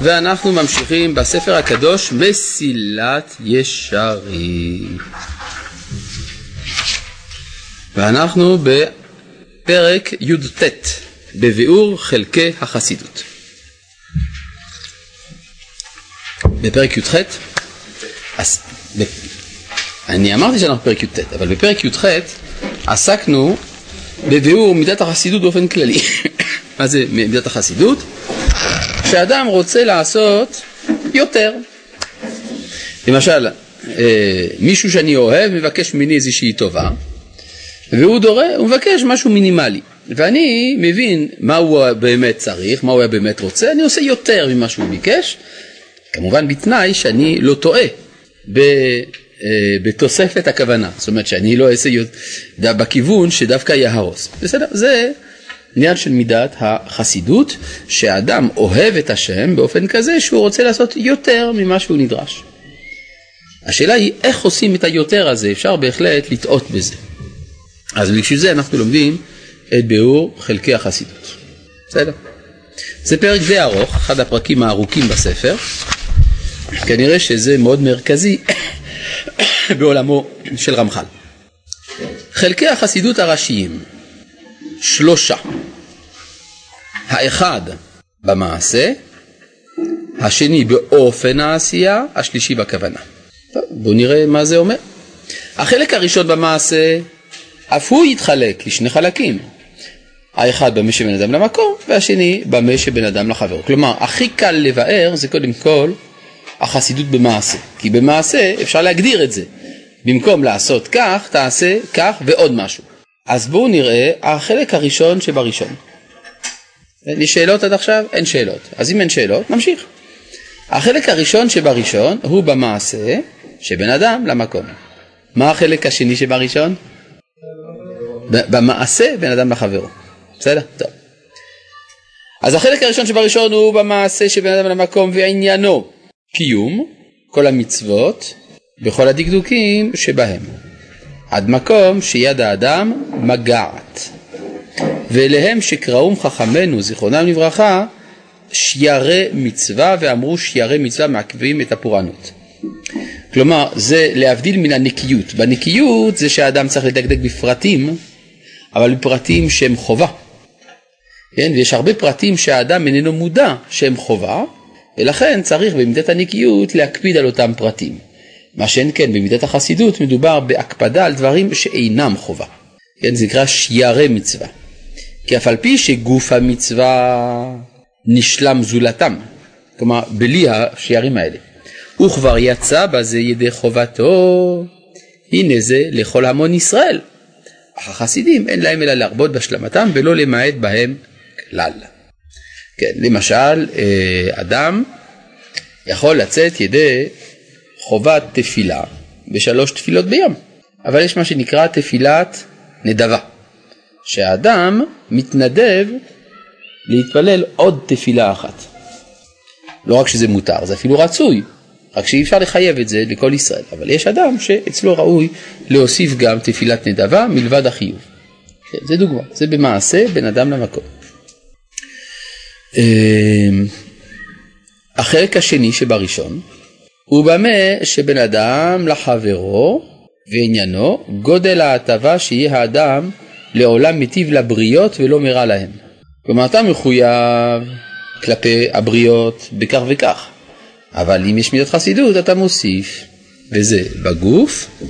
ואנחנו ממשיכים בספר הקדוש מסילת ישרים. ואנחנו בפרק י"ט, בביאור חלקי החסידות. בפרק י"ח, אז, אני אמרתי שאנחנו בפרק י"ט, אבל בפרק י"ח עסקנו בביאור מידת החסידות באופן כללי. מה זה מידת החסידות? שאדם רוצה לעשות יותר. למשל, אה, מישהו שאני אוהב מבקש ממני איזושהי טובה, והוא דורש, הוא מבקש משהו מינימלי, ואני מבין מה הוא באמת צריך, מה הוא היה באמת רוצה, אני עושה יותר ממה שהוא ביקש, כמובן בתנאי שאני לא טועה ב, אה, בתוספת הכוונה, זאת אומרת שאני לא אעשה בכיוון שדווקא יהרוס, בסדר? זה עניין של מידת החסידות, שהאדם אוהב את השם באופן כזה שהוא רוצה לעשות יותר ממה שהוא נדרש. השאלה היא איך עושים את היותר הזה, אפשר בהחלט לטעות בזה. אז בשביל זה אנחנו לומדים את ביאור חלקי החסידות. בסדר? זה פרק די ארוך, אחד הפרקים הארוכים בספר. כנראה שזה מאוד מרכזי בעולמו של רמח"ל. חלקי החסידות הראשיים, שלושה. האחד במעשה, השני באופן העשייה, השלישי בכוונה. בואו נראה מה זה אומר. החלק הראשון במעשה, אף הוא יתחלק לשני חלקים. האחד במה שבין אדם למקום, והשני במה שבין אדם לחבר. כלומר, הכי קל לבאר זה קודם כל החסידות במעשה. כי במעשה אפשר להגדיר את זה. במקום לעשות כך, תעשה כך ועוד משהו. אז בואו נראה החלק הראשון שבראשון. אין לי שאלות עד עכשיו? אין שאלות. אז אם אין שאלות, נמשיך. החלק הראשון שבראשון הוא במעשה שבין אדם למקום. מה החלק השני שבראשון? במעשה בין אדם לחברו. בסדר? טוב. אז החלק הראשון שבראשון הוא במעשה שבין אדם למקום ועניינו קיום כל המצוות בכל הדקדוקים שבהם. עד מקום שיד האדם מגעת. ואליהם שקראום חכמינו זיכרונם לברכה שיירי מצווה ואמרו שיירי מצווה מעכבים את הפורענות. כלומר זה להבדיל מן הנקיות, בנקיות זה שהאדם צריך לדקדק בפרטים אבל בפרטים שהם חובה. כן? ויש הרבה פרטים שהאדם איננו מודע שהם חובה ולכן צריך במידת הנקיות להקפיד על אותם פרטים. מה שאין כן במידת החסידות מדובר בהקפדה על דברים שאינם חובה. כן, זה נקרא שיירי מצווה. כי אף על פי שגוף המצווה נשלם זולתם, כלומר בלי השיירים האלה, וכבר יצא בזה ידי חובתו, הנה זה לכל המון ישראל. אך החסידים אין להם אלא להרבות בהשלמתם ולא למעט בהם כלל. כן, למשל, אה, אדם יכול לצאת ידי חובת תפילה בשלוש תפילות ביום, אבל יש מה שנקרא תפילת נדבה, שהאדם מתנדב להתפלל עוד תפילה אחת. לא רק שזה מותר, זה אפילו רצוי, רק שאי אפשר לחייב את זה לכל ישראל, אבל יש אדם שאצלו ראוי להוסיף גם תפילת נדבה מלבד החיוב. כן, זה דוגמה, זה במעשה בין אדם למקום. אמ, החלק השני שבראשון הוא במה שבין אדם לחברו ועניינו גודל ההטבה שיהיה האדם לעולם מיטיב לבריות ולא מרע להם. כלומר אתה מחויב כלפי הבריות בכך וכך, אבל אם יש מידת חסידות אתה מוסיף, וזה בגוף,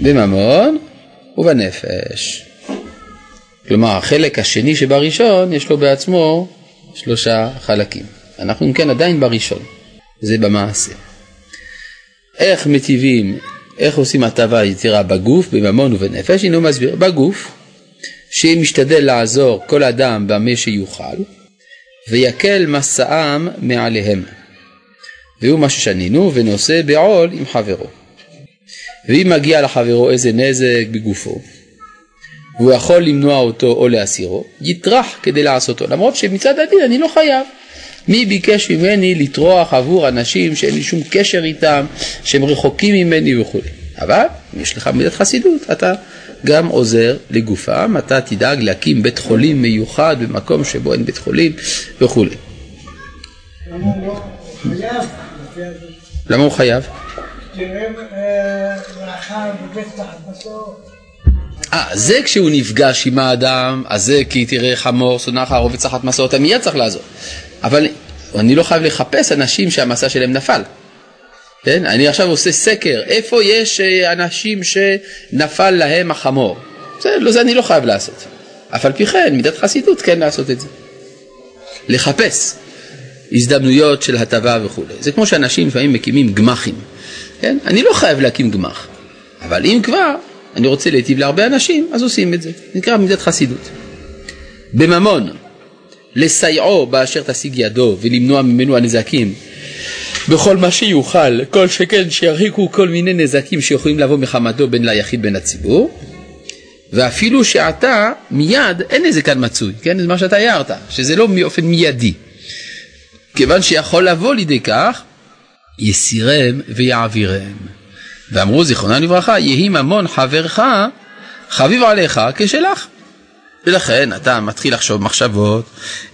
בממון ובנפש. כלומר החלק השני שבראשון יש לו בעצמו שלושה חלקים. אנחנו אם כן עדיין בראשון, זה במעשה. איך מטיבים, איך עושים הטבה יצירה בגוף, בממון ובנפש, הנה הוא מסביר, בגוף, שמשתדל לעזור כל אדם במה שיוכל, ויקל מסעם מעליהם. והוא מה ששנינו, ונושא בעול עם חברו. ואם מגיע לחברו איזה נזק בגופו, והוא יכול למנוע אותו או להסירו, יטרח כדי לעשותו, למרות שמצד הדין אני לא חייב. מי ביקש ממני לטרוח עבור אנשים שאין לי שום קשר איתם, שהם רחוקים ממני וכו'. אבל אם יש לך מידת חסידות, אתה גם עוזר לגופם, אתה תדאג להקים בית חולים מיוחד במקום שבו אין בית חולים וכו'. למה הוא חייב? אה, זה כשהוא נפגש עם האדם, אז זה כי תראה חמור, שונא חרוב וצחת מסעות, אתה מיד צריך לעזור. אבל אני לא חייב לחפש אנשים שהמסע שלהם נפל. כן? אני עכשיו עושה סקר, איפה יש אה, אנשים שנפל להם החמור? בסדר, לא, זה אני לא חייב לעשות. אף על פי כן, מידת חסידות כן לעשות את זה. לחפש הזדמנויות של הטבה וכולי. זה כמו שאנשים לפעמים מקימים גמחים. כן? אני לא חייב להקים גמח, אבל אם כבר אני רוצה להיטיב להרבה אנשים, אז עושים את זה. זה נקרא מידת חסידות. בממון, לסייעו באשר תשיג ידו ולמנוע ממנו הנזקים בכל מה שיוכל, כל שכן שירחיקו כל מיני נזקים שיכולים לבוא מחמתו בין ליחיד בין הציבור ואפילו שעתה מיד אין איזה כאן מצוי, כן? זה מה שאתה הערת, שזה לא באופן מיידי. כיוון שיכול לבוא לידי כך, יסירם ויעבירם. ואמרו זיכרונם לברכה, יהי ממון חברך חביב עליך כשלך. ולכן אתה מתחיל לחשוב מחשבות,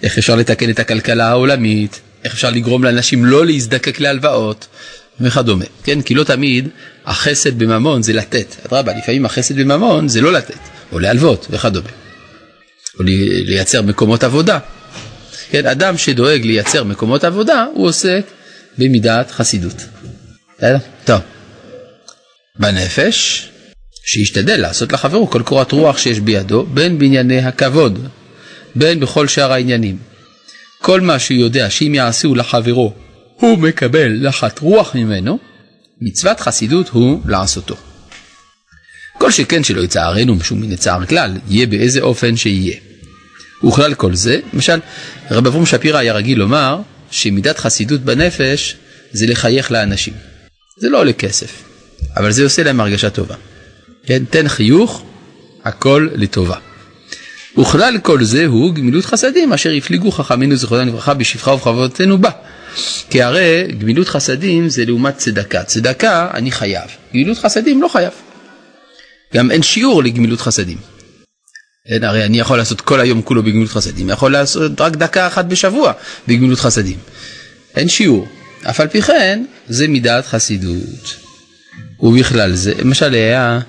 איך אפשר לתקן את הכלכלה העולמית, איך אפשר לגרום לאנשים לא להזדקק להלוואות וכדומה, כן? כי לא תמיד החסד בממון זה לתת, אדרבה, לפעמים החסד בממון זה לא לתת, או להלוות וכדומה, או לייצר מקומות עבודה. כן, אדם שדואג לייצר מקומות עבודה, הוא עוסק במידת חסידות. בסדר? טוב. בנפש, שישתדל לעשות לחברו כל קורת רוח שיש בידו, בין בענייני הכבוד, בין בכל שאר העניינים. כל מה שהוא יודע שאם יעשו לחברו הוא מקבל לחת רוח ממנו, מצוות חסידות הוא לעשותו. כל שכן שלא יצערנו משום מיני צער כלל, יהיה באיזה אופן שיהיה. וכלל כל זה, למשל, רב אברום שפירא היה רגיל לומר שמידת חסידות בנפש זה לחייך לאנשים. זה לא עולה כסף, אבל זה עושה להם הרגשה טובה. כן, תן חיוך, הכל לטובה. וכלל כל זה הוא גמילות חסדים אשר הפליגו חכמינו זכרונם לברכה בשפחה ובכבודתנו בה. כי הרי גמילות חסדים זה לעומת צדקה. צדקה אני חייב, גמילות חסדים לא חייב. גם אין שיעור לגמילות חסדים. אין, הרי אני יכול לעשות כל היום כולו בגמילות חסדים, יכול לעשות רק דקה אחת בשבוע בגמילות חסדים. אין שיעור. אף על פי כן, זה מידת חסידות. ובכלל זה, למשל היה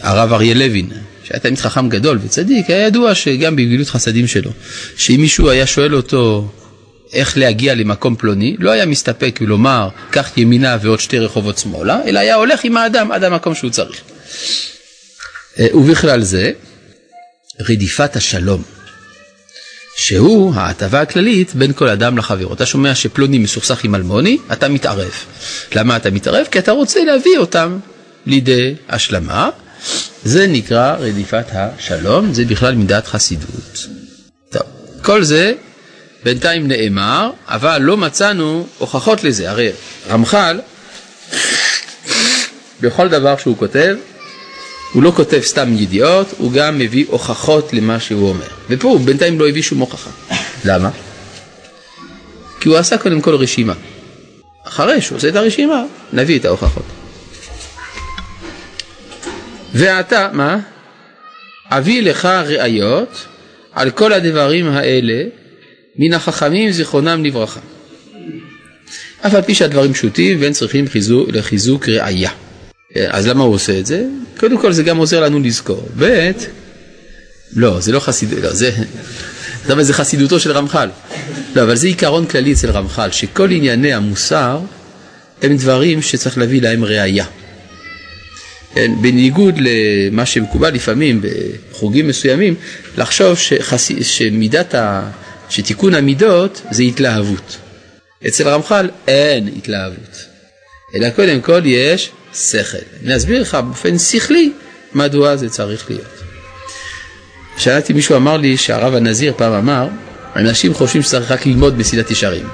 הרב אריה לוין, שהיה תלמיד חכם גדול וצדיק, היה ידוע שגם בגמילות חסדים שלו, שאם מישהו היה שואל אותו איך להגיע למקום פלוני, לא היה מסתפק ולומר קח ימינה ועוד שתי רחובות שמאלה, אלא היה הולך עם האדם עד המקום שהוא צריך. אה, ובכלל זה, רדיפת השלום, שהוא ההטבה הכללית בין כל אדם לחברו. אתה שומע שפלוני מסוכסך עם אלמוני, אתה מתערב. למה אתה מתערב? כי אתה רוצה להביא אותם לידי השלמה. זה נקרא רדיפת השלום, זה בכלל מידת חסידות. טוב, כל זה בינתיים נאמר, אבל לא מצאנו הוכחות לזה. הרי רמח"ל, בכל דבר שהוא כותב, הוא לא כותב סתם ידיעות, הוא גם מביא הוכחות למה שהוא אומר. ופה הוא בינתיים לא הביא שום הוכחה. למה? כי הוא עשה קודם כל רשימה. אחרי שהוא עושה את הרשימה, נביא את ההוכחות. ועתה, מה? אביא לך ראיות על כל הדברים האלה מן החכמים זיכרונם לברכה. אף על פי שהדברים פשוטים והם צריכים חיזוק, לחיזוק ראייה. אז למה הוא עושה את זה? קודם כל זה גם עוזר לנו לזכור. ב', לא, זה לא חסידות, לא, זה, זה חסידותו של רמח"ל. לא, אבל זה עיקרון כללי אצל רמח"ל, שכל ענייני המוסר הם דברים שצריך להביא להם ראייה. כן, בניגוד למה שמקובל לפעמים בחוגים מסוימים, לחשוב שחסי, שמידת ה... שתיקון המידות זה התלהבות. אצל רמח"ל אין התלהבות, אלא קודם כל יש שכל. אני אסביר לך באופן שכלי מדוע זה צריך להיות. שאלתי מישהו אמר לי שהרב הנזיר פעם אמר, אנשים חושבים שצריך רק ללמוד מסילת ישרים.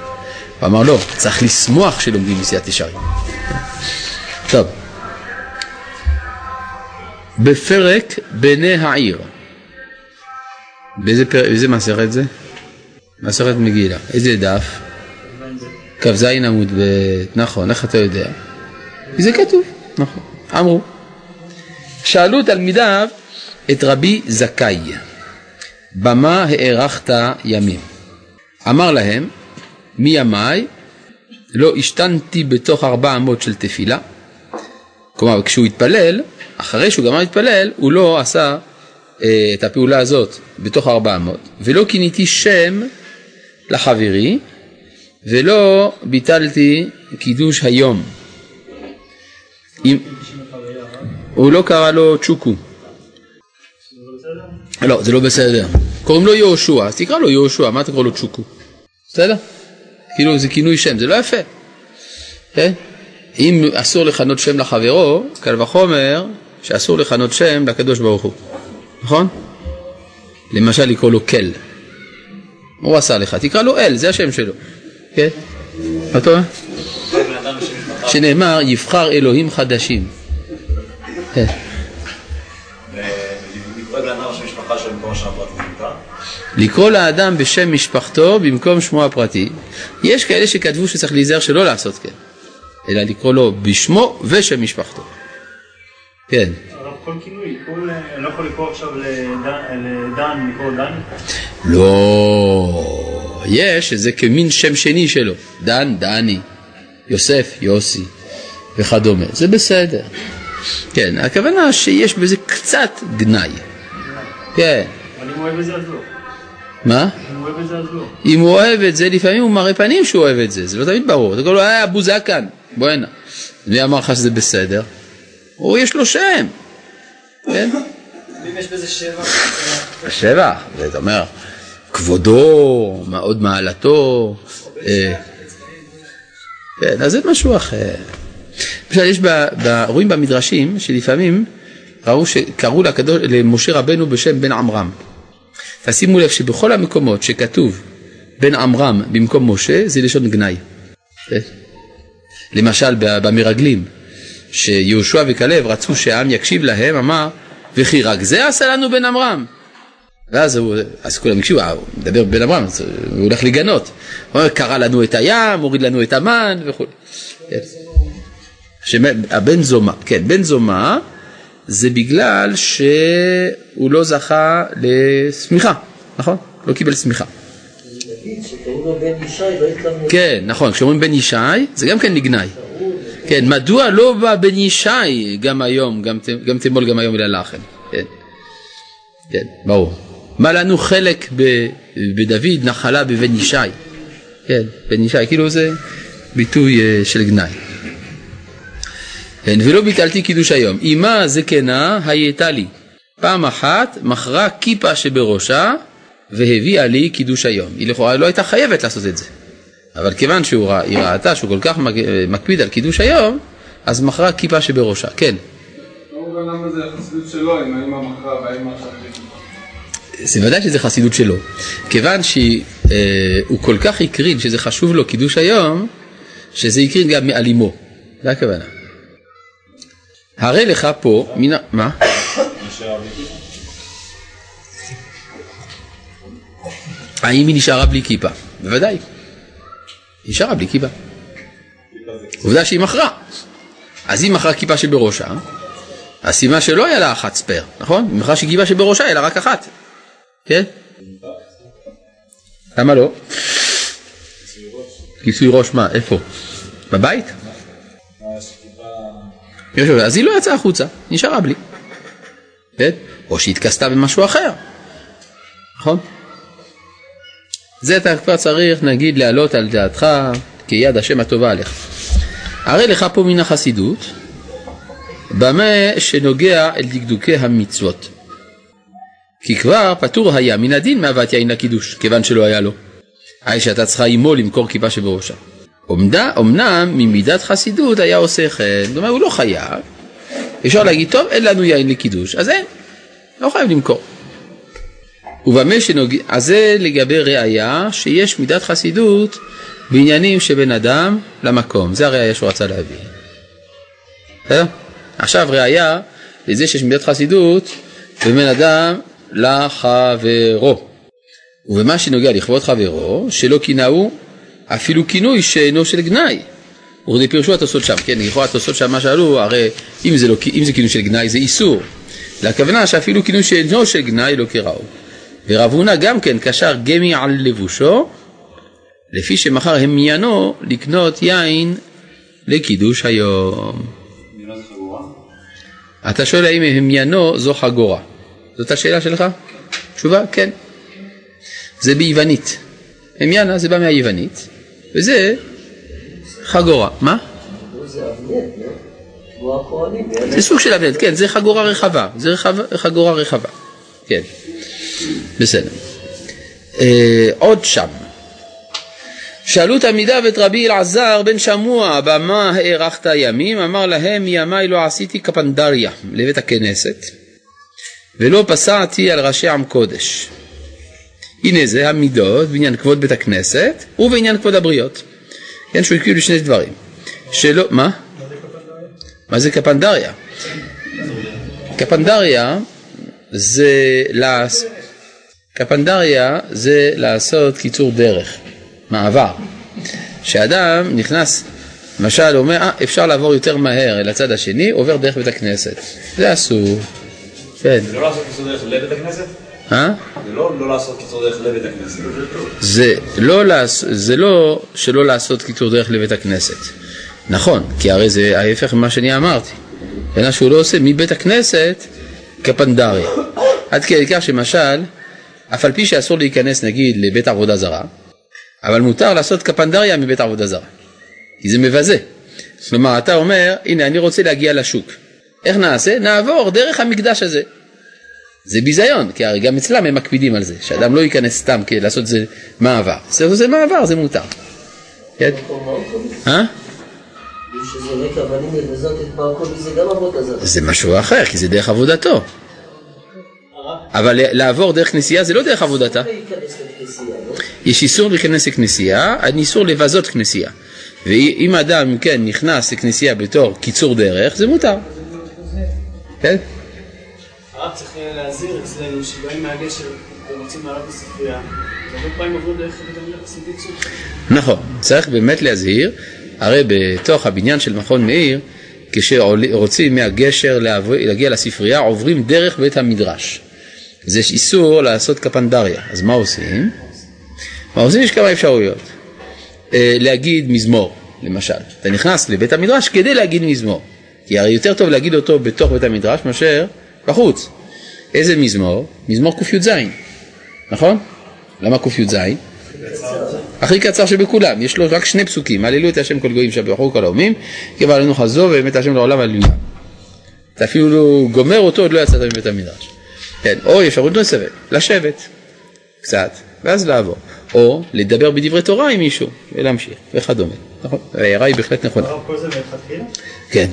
הוא אמר לא, צריך לשמוח שלומדים מסילת ישרים. טוב, בפרק בני העיר, באיזה, פר... באיזה מסכת זה? מסכת מגילה. איזה דף? כ"ז עמוד ב', נכון, איך אתה יודע? זה כתוב, נכון. אמרו. שאלו תלמידיו את רבי זכאי, במה הארכת ימים? אמר להם, מימיי לא השתנתי בתוך ארבע אמות של תפילה. כלומר, כשהוא התפלל, אחרי שהוא גמר להתפלל, הוא לא עשה אה, את הפעולה הזאת בתוך ארבע אמות, ולא כיניתי שם לחברי, ולא ביטלתי קידוש היום. אם... הוא לא קרא לו צ'וקו. לא, זה לא בסדר. קוראים לו יהושע, אז תקרא לו יהושע, מה אתה קורא לו צ'וקו? בסדר? כאילו זה כינוי שם, זה לא יפה. כן? אם אסור לכנות שם לחברו, קל וחומר שאסור לכנות שם לקדוש ברוך הוא, נכון? למשל לקרוא לו כל. הוא עשה לך, תקרא לו אל, זה השם שלו. כן? מה אתה אומר? שנאמר יבחר אלוהים חדשים. כן. לקרוא לאדם בשם משפחתו במקום שמו הפרטי. יש כאלה שכתבו שצריך להיזהר שלא לעשות כן, אלא לקרוא לו בשמו ושם משפחתו. כן. כל כינוי, אני לא יכול לקרוא עכשיו לדן, לקרוא דן? לא, יש, זה כמין שם שני שלו, דן, דני, יוסף, יוסי וכדומה, זה בסדר. כן, הכוונה שיש בזה קצת גנאי. כן. אבל אם הוא אוהב את זה אז לא. מה? אם הוא אוהב את זה אז לא. אם הוא אוהב את זה, לפעמים הוא מראה פנים שהוא אוהב את זה, זה לא תמיד ברור. אתה קורא לו, אה, אבו זקן, בוא הנה. מי אמר לך שזה בסדר? הוא, יש לו שם. כן? ואם יש בזה שבע? שבח, זה אומר, כבודו, מאוד מעלתו. אה, כן, אז זה משהו אחר. למשל, יש, ב, ב, רואים במדרשים שלפעמים ראו שקראו לקדוש, למשה רבנו בשם בן עמרם. תשימו לב שבכל המקומות שכתוב בן עמרם במקום משה זה לשון גנאי. כן? למשל במרגלים, שיהושע וכלב רצו שהעם יקשיב להם, אמר וכי רק זה עשה לנו בן עמרם. ואז הוא, אז כולם הקשיבו, אה, הוא מדבר בן עמרם, הוא הולך לגנות. הוא אומר, קרא לנו את הים, הוריד לנו את המן וכו'. כן. הבן זומה, כן, בן זומה זה בגלל שהוא לא זכה לשמיכה, נכון? לא קיבל שמיכה. כן, נכון, כשאומרים בן ישי זה גם כן נגנאי. כן, מדוע לא בא בן ישי גם היום, גם תמול גם היום אלא לכם? כן, כן, ברור. מה לנו חלק בדוד נחלה בבן ישי? כן, בן ישי, כאילו זה ביטוי אה, של גנאי. כן, ולא ביטלתי קידוש היום. אמה זקנה הייתה לי. פעם אחת מכרה כיפה שבראשה והביאה לי קידוש היום. היא לכאורה לא הייתה חייבת לעשות את זה. אבל כיוון שהיא ראתה שהוא כל כך מקפיד על קידוש היום, אז מכרה כיפה שבראשה. כן. זה ודאי שזה חסידות שלו. כיוון שהוא אה, כל כך הקרין שזה חשוב לו קידוש היום, שזה הקרין גם מעלימו. זה הכוונה. הרי לך פה, מן ה... מה? האם היא נשארה בלי כיפה? בוודאי. היא נשארה בלי כיפה. עובדה שהיא מכרה. אז היא מכרה כיפה שבראשה, אז סימן שלא היה לה אחת ספייר, נכון? היא מכרה שכיפה שבראשה היה לה רק אחת. כן? למה לא? כיסוי ראש מה? איפה? בבית? אז היא לא יצאה החוצה, נשארה בלי. או שהתכסתה במשהו אחר, נכון? זה אתה כבר צריך נגיד להעלות על דעתך כיד השם הטובה עליך. הרי לך פה מן החסידות, במה שנוגע אל דקדוקי המצוות. כי כבר פטור היה מן הדין מהבאת יין לקידוש, כיוון שלא היה לו. הרי שהייתה צריכה עמו למכור כיפה שבראשה. אמנם ממידת חסידות היה עושה כן, זאת אומרת הוא לא חייב, אפשר להגיד טוב אין לנו יין לקידוש, אז אין, לא חייב למכור. ובמה שנוגע, אז זה לגבי ראייה שיש מידת חסידות בעניינים שבין אדם למקום, זה הראייה שהוא רצה להביא. בסדר? עכשיו ראייה לזה שיש מידת חסידות בין אדם לחברו. ובמה שנוגע לכבוד חברו, שלא קינאו אפילו כינוי שאינו של גנאי. וכדי פירשו התוספות שם, כן, לכאורה התוספות שם מה שאלו, הרי אם זה, לא, אם זה כינוי של גנאי זה איסור. לכוונה שאפילו כינוי שאינו של גנאי לא כראו. ורב הונא גם כן קשר גמי על לבושו לפי שמחר המיינו לקנות יין לקידוש היום. אתה שואל האם המיינו זו חגורה. זאת השאלה שלך? תשובה, כן. זה ביוונית. המיינה זה בא מהיוונית, וזה חגורה. מה? זה סוג של אבנט, כן, זה חגורה רחבה. זה חגורה רחבה. כן. בסדר. אה, עוד שם. שאלו תלמידיו את רבי אלעזר בן שמוע, במה הארכת ימים? אמר להם, מימיי לא עשיתי קפנדריה לבית הכנסת, ולא פסעתי על ראשי עם קודש. הנה זה המידות בעניין כבוד בית הכנסת ובעניין כבוד הבריות. כן, שהוא הקביל לשני דברים. שלא, מה? מה זה קפנדריה? קפנדריה זה. קפנדריה זה לעשות קיצור דרך, מעבר. שאדם נכנס, למשל אומר, אה, אפשר לעבור יותר מהר אל הצד השני, עובר דרך בית הכנסת. זה אסור. כן. זה לא לעשות קיצור דרך לבית הכנסת? אה? זה לא לא לעשות קיצור דרך לבית הכנסת. זה לא. זה לא שלא לעשות קיצור דרך לבית הכנסת. נכון, כי הרי זה ההפך ממה שאני אמרתי. אלא שהוא לא עושה מבית הכנסת כפנדריה. עד כדי כך שמשל, אף על פי שאסור להיכנס נגיד לבית עבודה זרה, אבל מותר לעשות כפנדריה מבית עבודה זרה. כי זה מבזה. כלומר, אתה אומר, הנה, אני רוצה להגיע לשוק. איך נעשה? נעבור דרך המקדש הזה. זה ביזיון, כי הרי גם אצלם הם מקפידים על זה, שאדם לא ייכנס סתם כדי לעשות זה מעבר. זה, זה מעבר, זה מותר. כן? אה? זה משהו אחר, כי זה דרך עבודתו. אבל לעבור דרך כנסייה זה לא דרך עבודתה. יש איסור להיכנס לכנסייה, איסור לבזות כנסייה. ואם אדם, כן, נכנס לכנסייה בתור קיצור דרך, זה מותר. כן? הרב צריך להזהיר אצלנו שבאים מהגשר ורוצים לעלות לספרייה. נכון, צריך באמת להזהיר, הרי בתוך הבניין של מכון מאיר, כשרוצים מהגשר להגיע לספרייה, עוברים דרך בית המדרש. אז יש איסור לעשות קפנדריה, אז מה עושים? מה עושים? יש כמה אפשרויות. אה, להגיד מזמור, למשל. אתה נכנס לבית המדרש כדי להגיד מזמור. כי הרי יותר טוב להגיד אותו בתוך בית המדרש מאשר בחוץ. איזה מזמור? מזמור קי"ז, נכון? למה קי"ז? הכי קצר שבכולם, יש לו רק שני פסוקים, הללו את השם כל גויים שבחרו כל האומים, כי בא עלינו חזו ובאמת השם לעולם הללויה. אתה אפילו לא גומר אותו, עוד לא יצאת מבית המדרש. כן, או אפשרות נוספת, לשבת קצת, ואז לעבור. או לדבר בדברי תורה עם מישהו, ולהמשיך, וכדומה. נכון? ההערה היא בהחלט נכונה. כל זה מלכתחילה? כן,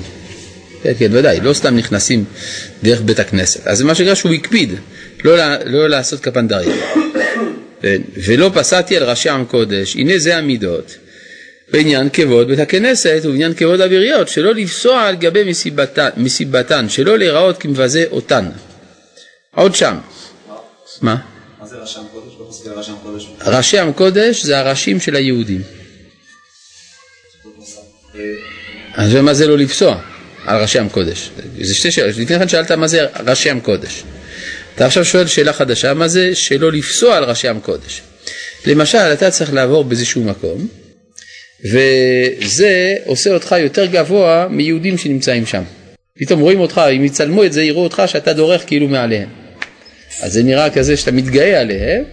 כן, כן, ודאי, לא סתם נכנסים דרך בית הכנסת. אז זה מה שנקרא שהוא הקפיד, לא, לא לעשות קפנדריה. כן, ולא פסעתי על ראשי עם קודש, הנה זה המידות. בעניין כבוד בית הכנסת ובעניין כבוד הבריות, שלא לפסוע על גבי מסיבתן, מסיבתן שלא להיראות כמבזה אותן. עוד שם. מה? מה זה רשם קודש? לא חסידי רשם קודש. ראשי עם קודש זה הראשים של היהודים. אז מה זה לא לפסוע על ראשי עם קודש? זה שתי שאלות. לפני כן שאלת מה זה ראשי עם קודש. אתה עכשיו שואל שאלה חדשה, מה זה שלא לפסוע על ראשי עם קודש? למשל, אתה צריך לעבור באיזשהו מקום, וזה עושה אותך יותר גבוה מיהודים שנמצאים שם. פתאום רואים אותך, אם יצלמו את זה, יראו אותך שאתה דורך כאילו מעליהם. אז זה נראה כזה שאתה מתגאה עליהם,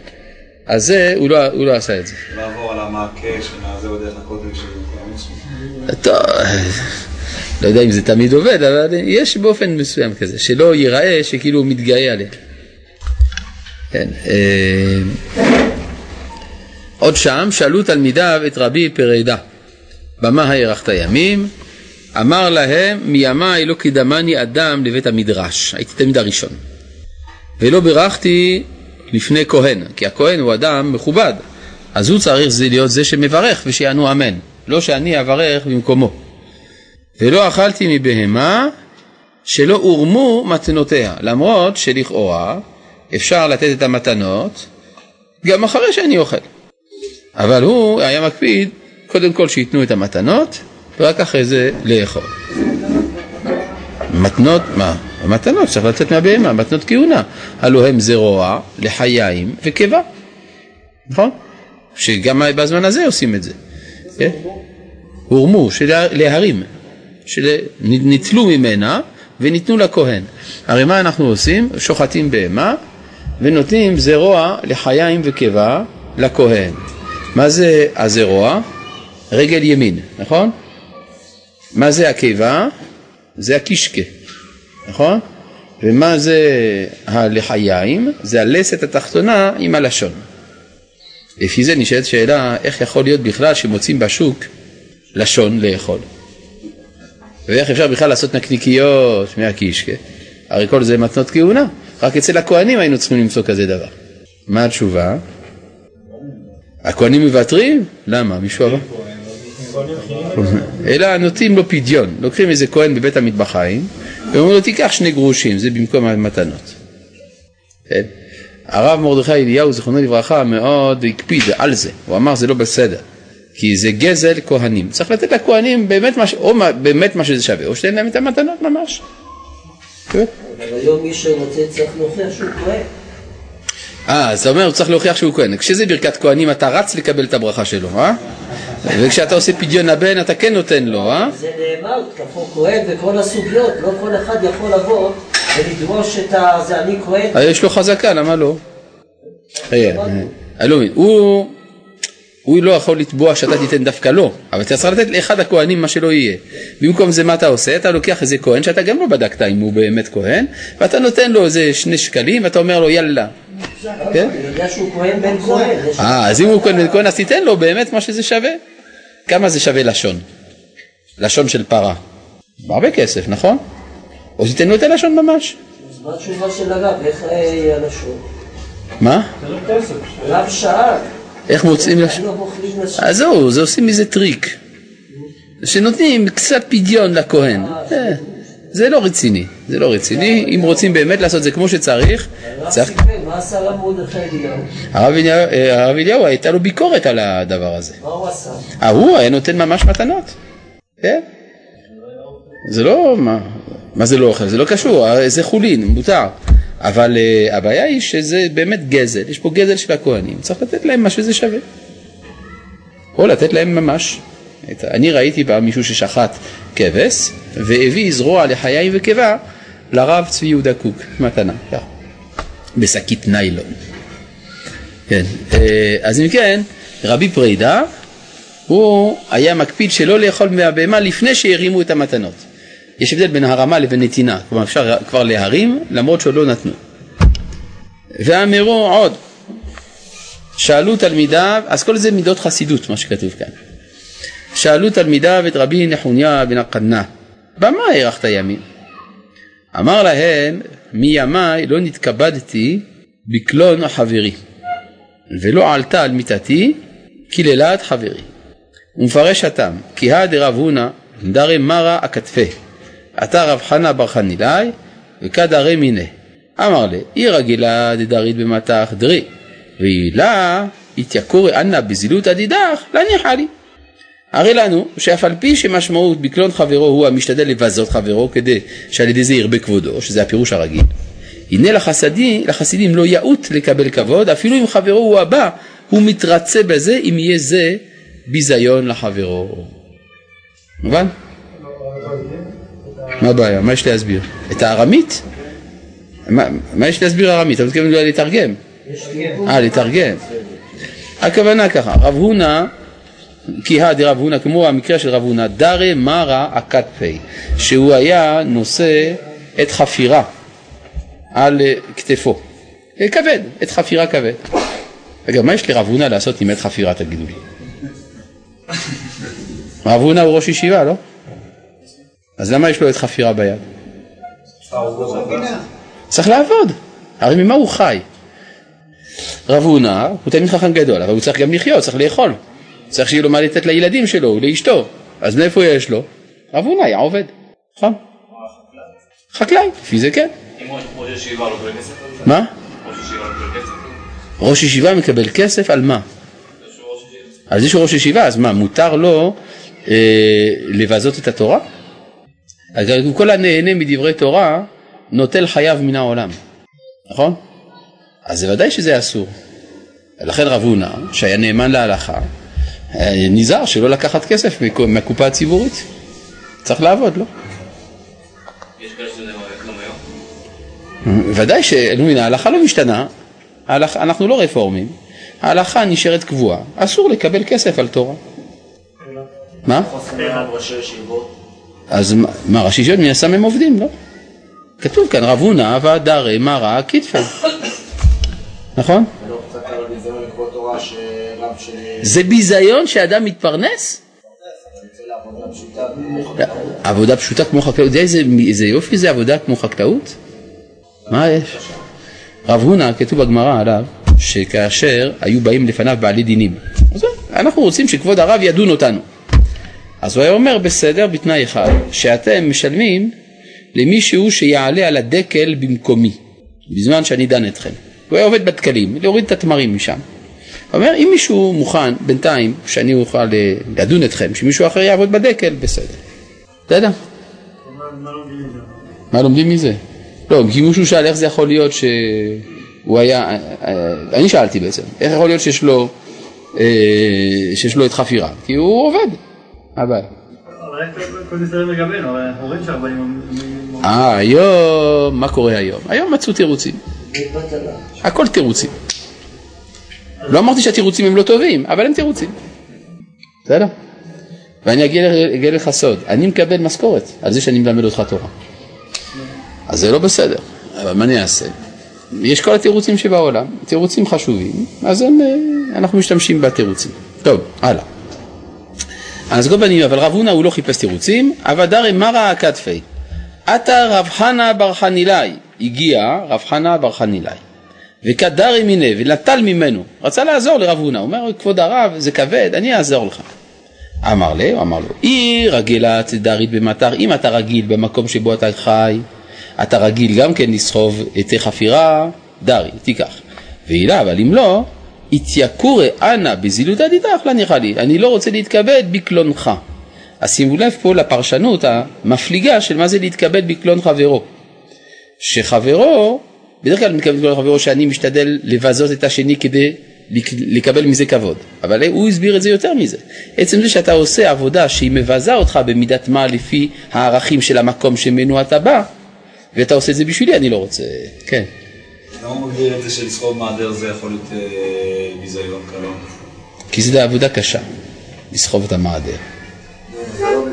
אז זה, הוא לא, הוא לא עשה את זה. לעבור על המעקה שנעזר בדרך הקודש. טוב, לא יודע אם זה תמיד עובד, אבל יש באופן מסוים כזה, שלא ייראה שכאילו הוא מתגאה עליהם. כן, אה, עוד שם שאלו תלמידיו את רבי פרידה, במה הארכת ימים? אמר להם, מימיי לא קידמני אדם לבית המדרש, הייתי תלמיד הראשון. ולא בירכתי לפני כהן, כי הכהן הוא אדם מכובד, אז הוא צריך להיות זה שמברך ושיענו אמן, לא שאני אברך במקומו. ולא אכלתי מבהמה שלא הורמו מתנותיה, למרות שלכאורה אפשר לתת את המתנות גם אחרי שאני אוכל. אבל הוא היה מקפיד קודם כל שייתנו את המתנות ורק אחרי זה לאכול. מתנות, מה? המתנות צריך לצאת מהבהמה, מתנות כהונה. הלוא הם זרוע לחיים וקיבה, נכון? שגם בזמן הזה עושים את זה. כן? הורמו, להרים, שניטלו ממנה וניתנו לכהן. הרי מה אנחנו עושים? שוחטים בהמה ונותנים זרוע לחיים וקיבה לכהן. מה זה הזרוע? רגל ימין, נכון? מה זה הקיבה? זה הקישקה, נכון? ומה זה הלחיים? זה הלסת התחתונה עם הלשון. לפי זה נשאלת שאלה, איך יכול להיות בכלל שמוצאים בשוק לשון לאכול? ואיך אפשר בכלל לעשות נקניקיות מהקישקה? הרי כל זה מתנות כהונה, רק אצל הכוהנים היינו צריכים למצוא כזה דבר. מה התשובה? הכוהנים מוותרים? למה? מישהו אמר? אלא נותנים לו פדיון, לוקחים איזה כהן בבית המטבחיים ואומרים לו תיקח שני גרושים, זה במקום המתנות. כן? הרב מרדכי אליהו זיכרונו לברכה מאוד הקפיד על זה, הוא אמר זה לא בסדר, כי זה גזל כהנים, צריך לתת לכהנים באמת מה, או באמת מה שזה שווה, או שתן להם את המתנות ממש. כן? אבל היום מי שרוצה צריך להוכיח שהוא כהן. אה, אז אתה אומר, הוא צריך להוכיח שהוא כהן. כשזה ברכת כהנים, אתה רץ לקבל את הברכה שלו, אה? וכשאתה עושה פדיון הבן, אתה כן נותן לו, אה? זה נאמר, כפו כהן וכל הסוגיות, לא כל אחד יכול לבוא ולדרוש את ה... זה אני כהן. אה, יש לו חזקה, למה לא? אני לא מבין. הוא... הוא לא יכול לתבוע שאתה תיתן דווקא לו, אבל אתה צריך לתת לאחד הכהנים מה שלא יהיה. במקום זה מה אתה עושה? אתה לוקח איזה כהן שאתה גם לא בדקת אם הוא באמת כהן, ואתה נותן לו איזה שני שקלים ואתה אומר לו יאללה. כן? אה, אז אם הוא כהן בן כהן אז תיתן לו באמת מה שזה שווה. כמה זה שווה לשון? לשון של פרה. הרבה כסף, נכון? או תיתן לו את הלשון ממש. אז מה התשובה של הרב? איך אה, הלשון? מה? הרב שאל. איך מוצאים. אז זהו, זה עושים מזה טריק. שנותנים קצת פדיון לכהן. אה, זה לא רציני, זה לא רציני. אם רוצים באמת לעשות זה כמו שצריך, צריך... מה עשה הרב מרדכי אליהו? הרב אליהו, אה, הייתה לו ביקורת על הדבר הזה. מה הוא עשה? ההוא היה נותן ממש מתנות. כן? זה לא, מה, זה לא אוכל? זה לא קשור, אה, זה חולין, מותר. אבל uh, הבעיה היא שזה באמת גזל, יש פה גזל של הכהנים, צריך לתת להם מה שזה שווה. או לתת להם ממש. אני ראיתי פעם מישהו ששחט כבש והביא זרוע לחיים וקיבה לרב צבי יהודה קוק, מתנה, בשקית ניילון. כן, אה, אז אם כן, רבי פרידה, הוא היה מקפיד שלא לאכול מהבהמה לפני שהרימו את המתנות. יש הבדל בין הרמה לבין נתינה, כלומר אפשר כבר להרים למרות שעוד לא נתנו. ואמרו עוד, שאלו תלמידיו, אז כל זה מידות חסידות מה שכתוב כאן. שאלו תלמידיו את רבי נחוניה בן הקנה, במה הארכת ימים? אמר להם, מימיי לא נתכבדתי בקלון חברי, ולא עלתה על מיטתי קללת חברי. ומפרש התם, כי הא דרב הונא דרי מרא הכתפה, אתה רב חנא בר חנילאי וכדרי מיניה. אמר לי, אי רגילה דדרית במטח דרי, ואילה התייקורי אנא בזילות הדידך, להניחה לי. הרי לנו שאף על פי שמשמעות בקלון חברו הוא המשתדל לבזות חברו כדי שעל ידי זה ירבה כבודו, שזה הפירוש הרגיל. הנה לחסידים, לחסידים לא יאות לקבל כבוד, אפילו אם חברו הוא הבא, הוא מתרצה בזה אם יהיה זה ביזיון לחברו. מובן? מה הבעיה? מה יש להסביר? את הארמית? מה, מה יש להסביר ארמית? אתה מתכוון לתרגם? אה, לתרגם. הכוונה ככה, רב הונא, כי הא דרב הונא, כמו המקרה של רב הונא, דרי מרא הכת פי, שהוא היה נושא את חפירה על אה, כתפו. אה, כבד, את חפירה כבד. רגע, מה יש לרב הונא לעשות עם עת חפירה, תגידו לי? רב הונא הוא ראש ישיבה, לא? אז למה יש לו עת חפירה ביד? צריך לעבוד, הרי ממה הוא חי? רב הונא הוא תלמיד חכם גדול, אבל הוא צריך גם לחיות, צריך לאכול. צריך שיהיה לו מה לתת לילדים שלו, לאשתו. אז מאיפה יש לו? רב הונא היה עובד, נכון? חקלאי, לפי זה כן. מה? ראש ישיבה מקבל כסף על מה? על זה שהוא ראש ישיבה, אז מה, מותר לו אה, לבזות את התורה? אז כל הנהנה מדברי תורה נוטל חייו מן העולם, נכון? אז זה ודאי שזה אסור. לכן רב הונא, שהיה נאמן להלכה, אה, נזהר שלא לקחת כסף מהקופה הציבורית. צריך לעבוד, לא? יש כאלה שזה גם היום. ודאי שאלוהים, ההלכה לא משתנה, ההלכה, אנחנו לא רפורמים, ההלכה נשארת קבועה, אסור לקבל כסף על תורה. מה? אז מה- ראשי ישיבות מן הסתם הם עובדים, לא? כתוב כאן רב הונא ועדרי מרא כתפי. נכון? זה ביזיון שאדם מתפרנס? עבודה פשוטה כמו חקלאות, זה איזה, יופי זה עבודה כמו חקלאות? מה יש? רב הונא, כתוב בגמרא עליו, שכאשר היו באים לפניו בעלי דינים, אנחנו רוצים שכבוד הרב ידון אותנו. אז הוא היה אומר, בסדר, בתנאי אחד, שאתם משלמים למישהו שיעלה על הדקל במקומי, בזמן שאני דן אתכם. הוא היה עובד בדקלים, להוריד את התמרים משם. הוא אומר, אם מישהו מוכן בינתיים שאני אוכל אה, לדון אתכם, שמישהו אחר יעבוד בדקל, בסדר. בסדר? מה לומדים מזה? לא, כי מישהו שאל איך זה יכול להיות שהוא היה, אה, אה, אני שאלתי בעצם, איך יכול להיות שיש לו, שיש לו את חפירה? כי הוא עובד. אבל. אה, היום, מה קורה היום? היום מצאו תירוצים. הכל תירוצים. לא אמרתי שהתירוצים הם לא טובים, אבל הם תירוצים. בסדר? ואני אגלה לך סוד, אני מקבל משכורת על זה שאני מלמד אותך תורה. אז זה לא בסדר, אבל מה אני אעשה? יש כל התירוצים שבעולם, תירוצים חשובים, אז הם, אה, אנחנו משתמשים בתירוצים. טוב, הלאה. אז כל פנים, אבל רב הונא הוא לא חיפש תירוצים, אבדרי מרא כתפי. עתה רב חנה בר חנילאי, הגיע רב חנה בר חנילאי, וקדרי מיניה, ונטל ממנו, רצה לעזור לרב הונא, אומר, כבוד הרב, זה כבד, אני אעזור לך. אמר לי, הוא אמר לו, אי רגלה תדרית במטר, אם אתה רגיל במקום שבו אתה חי, אתה רגיל גם כן לסחוב את חפירה, דרי, תיקח. ואילה, אבל אם לא, התייקורי אנא בזילותא דידך להניחה לי, אני לא רוצה להתכבד בקלונך. אז שימו לב פה לפרשנות המפליגה של מה זה להתכבד בקלון חברו. שחברו, בדרך כלל מתכוון בקלון חברו שאני משתדל לבזות את השני כדי לק- לקבל מזה כבוד, אבל הוא הסביר את זה יותר מזה. עצם זה שאתה עושה עבודה שהיא מבזה אותך במידת מה לפי הערכים של המקום שממנו אתה בא, ואתה עושה את זה בשבילי, אני לא רוצה, כן. הוא מגדיר את זה שלסחוב מעדר זה יכול להיות אה, ביזיון קלון? כי זו עבודה קשה, לסחוב את המעדר. זה לא.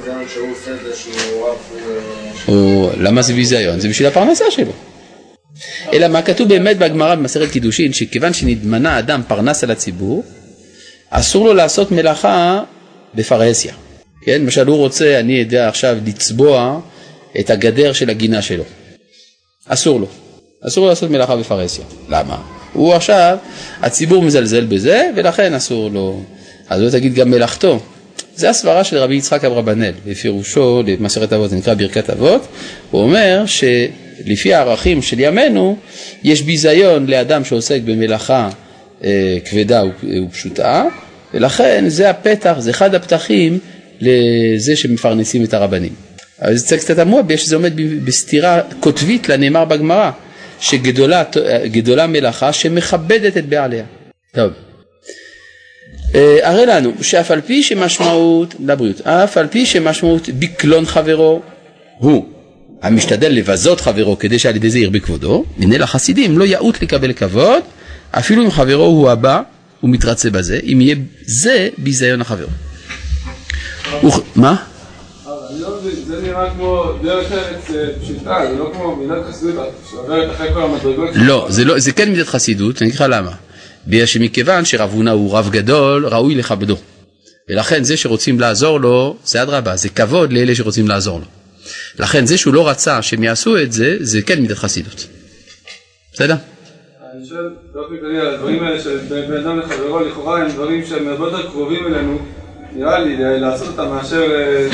אה, למה זה ביזיון? זה בשביל הפרנסה שלו. אלא מה כתוב באמת בגמרא במסכת קידושין, שכיוון שנתמנה אדם פרנס על הציבור, אסור לו לעשות מלאכה בפרהסיה. כן, למשל הוא רוצה, אני יודע עכשיו לצבוע את הגדר של הגינה שלו. אסור לו. אסור לעשות מלאכה בפרהסיה. למה? הוא עכשיו, הציבור מזלזל בזה, ולכן אסור לו. אז לא תגיד גם מלאכתו. זה הסברה של רבי יצחק אברבנאל, בפירושו למסכת אבות, זה נקרא ברכת אבות, הוא אומר שלפי הערכים של ימינו, יש ביזיון לאדם שעוסק במלאכה אה, כבדה ופשוטה, ולכן זה הפתח, זה אחד הפתחים לזה שמפרנסים את הרבנים. אבל זה קצת תמוה, בגלל שזה עומד בסתירה קוטבית לנאמר בגמרא, שגדולה גדולה מלאכה שמכבדת את בעליה. טוב. אה, הרי לנו שאף על פי שמשמעות, לבריאות, אף על פי שמשמעות בקלון חברו הוא המשתדל לבזות חברו כדי שעל ידי זה ירבה כבודו, הנה לחסידים לא יאות לקבל כבוד, אפילו אם חברו הוא הבא, הוא מתרצה בזה, אם יהיה זה ביזיון החברו. מה? אני לא מבין, זה נראה כמו דרך ארץ אה, פשוטה, זה לא כמו מילת חסידות שעוברת אחרי כל המדרגות. לא, זה, לא, כן מידת חסידות, אני אגיד לך למה. בגלל שמכיוון שרב הונא הוא רב גדול, ראוי לכבדו. ולכן זה שרוצים לעזור לו, זה אדרבה, זה כבוד לאלה שרוצים לעזור לו. לכן זה שהוא לא רצה שהם יעשו את זה, זה כן מידת חסידות. בסדר? אני שואל באופן כללי על הדברים האלה של בן אדם לחברו, לכאורה הם דברים שהם הרבה יותר קרובים אלינו, נראה לי, לעשות אותם מאשר, אה,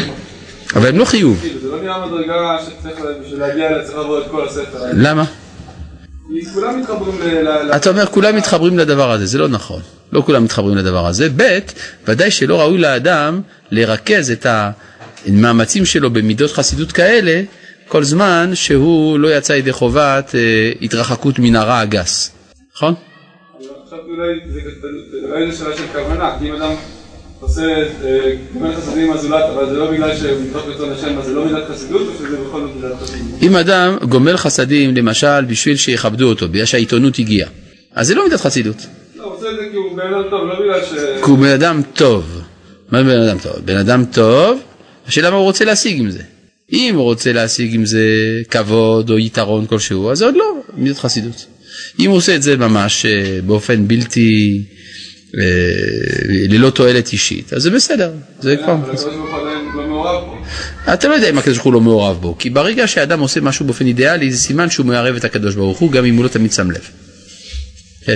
אבל הם לא חיוב. זה לא נראה מדרגה שצריך בשביל להגיע אליה צריך לעבור את כל הספר. למה? כי כולם מתחברים ל... אתה אומר כולם מתחברים לדבר הזה, זה לא נכון. לא כולם מתחברים לדבר הזה. ב', ודאי שלא ראוי לאדם לרכז את המאמצים שלו במידות חסידות כאלה, כל זמן שהוא לא יצא ידי חובת אה, התרחקות מן הרע הגס. נכון? חשבתי אולי זה אולי זה שאלה של כוונה, כי אם אדם עושה אה, גומל חסדים עם הזולת, אבל זה לא בגלל שמתוך רצון השם, אז זה לא מידת חסידות, או שזה בכל זאת מידת חסידות? אם אדם גומל חסדים למשל בשביל שיכבדו אותו, בגלל שהעיתונות הגיעה, אז זה לא מידת חסידות, לא, הוא עושה את זה כי הוא בן אדם טוב, לא בגלל ש... כי הוא בן אדם טוב. מה בן אדם טוב? בן אדם טוב, השאלה מה הוא רוצה להשיג עם זה. אם הוא רוצה להשיג עם זה כבוד או יתרון כלשהו, אז זה עוד לא מידת חסידות. אם הוא עושה את זה ממש אה, באופן בלתי, ללא תועלת אישית, אז זה בסדר, זה כבר... לא פה. אתה לא יודע אם הקדוש ברוך הוא לא מעורב בו, כי ברגע שאדם עושה משהו באופן אידיאלי, זה סימן שהוא מערב את הקדוש ברוך הוא, גם אם הוא לא תמיד שם לב. כן.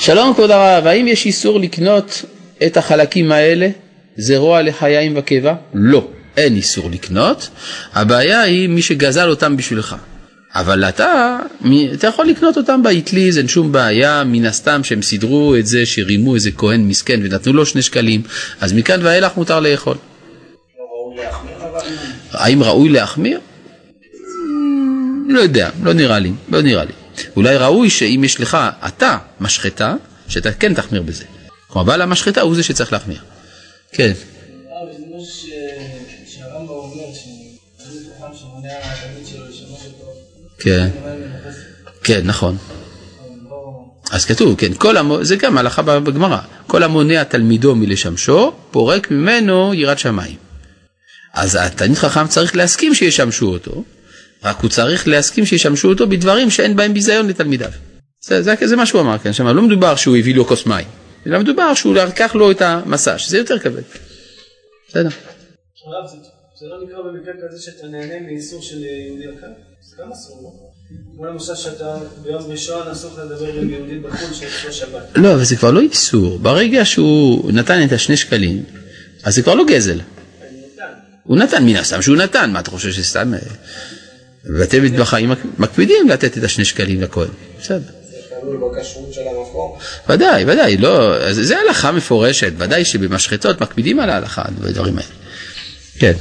שלום כבוד הרב, האם יש איסור לקנות את החלקים האלה, זרוע לחיים וקיבה? לא, אין איסור לקנות, הבעיה היא מי שגזל אותם בשבילך. אבל אתה, אתה יכול לקנות אותם באטליז, אין שום בעיה, מן הסתם שהם סידרו את זה, שרימו איזה כהן מסכן ונתנו לו שני שקלים, אז מכאן ואילך מותר לאכול. האם ראוי להחמיר? Mm, לא יודע, לא נראה לי, לא נראה לי. אולי ראוי שאם יש לך, אתה, משחטה, שאתה כן תחמיר בזה. כלומר, בעל המשחטה הוא זה שצריך להחמיר. כן, ש- שהרמב"ם אומר, כן, כן, נכון. אז כתוב, כן, כל המו... זה גם הלכה בגמרא, כל המונע תלמידו מלשמשו, פורק ממנו יראת שמיים. אז התלמיד חכם צריך להסכים שישמשו אותו, רק הוא צריך להסכים שישמשו אותו בדברים שאין בהם ביזיון לתלמידיו. זה, זה, זה מה שהוא אמר כאן, שם לא מדובר שהוא הביא לו כוס מים, אלא מדובר שהוא לקח לו את המסע, שזה יותר כבד. בסדר. זה- לא נקרא במקרה כזה שאתה נהנה מאיסור של יהודי יקר? גם אסור, לא? כמו למשל שאתה ביום ראשון אסור לדבר עם יהודי בחו"ל שיש שבת. לא, אבל זה כבר לא איסור. ברגע שהוא נתן את השני שקלים, אז זה כבר לא גזל. הוא נתן, מן הסתם שהוא נתן, מה אתה חושב שסתם... אה, בתי מטבחיים מק- מקפידים לתת את השני שקלים לכהן, בסדר. ודאי, ודאי, לא, זה הלכה מפורשת, ודאי שבמשחטות מקפידים על ההלכה בדברים האלה. כן.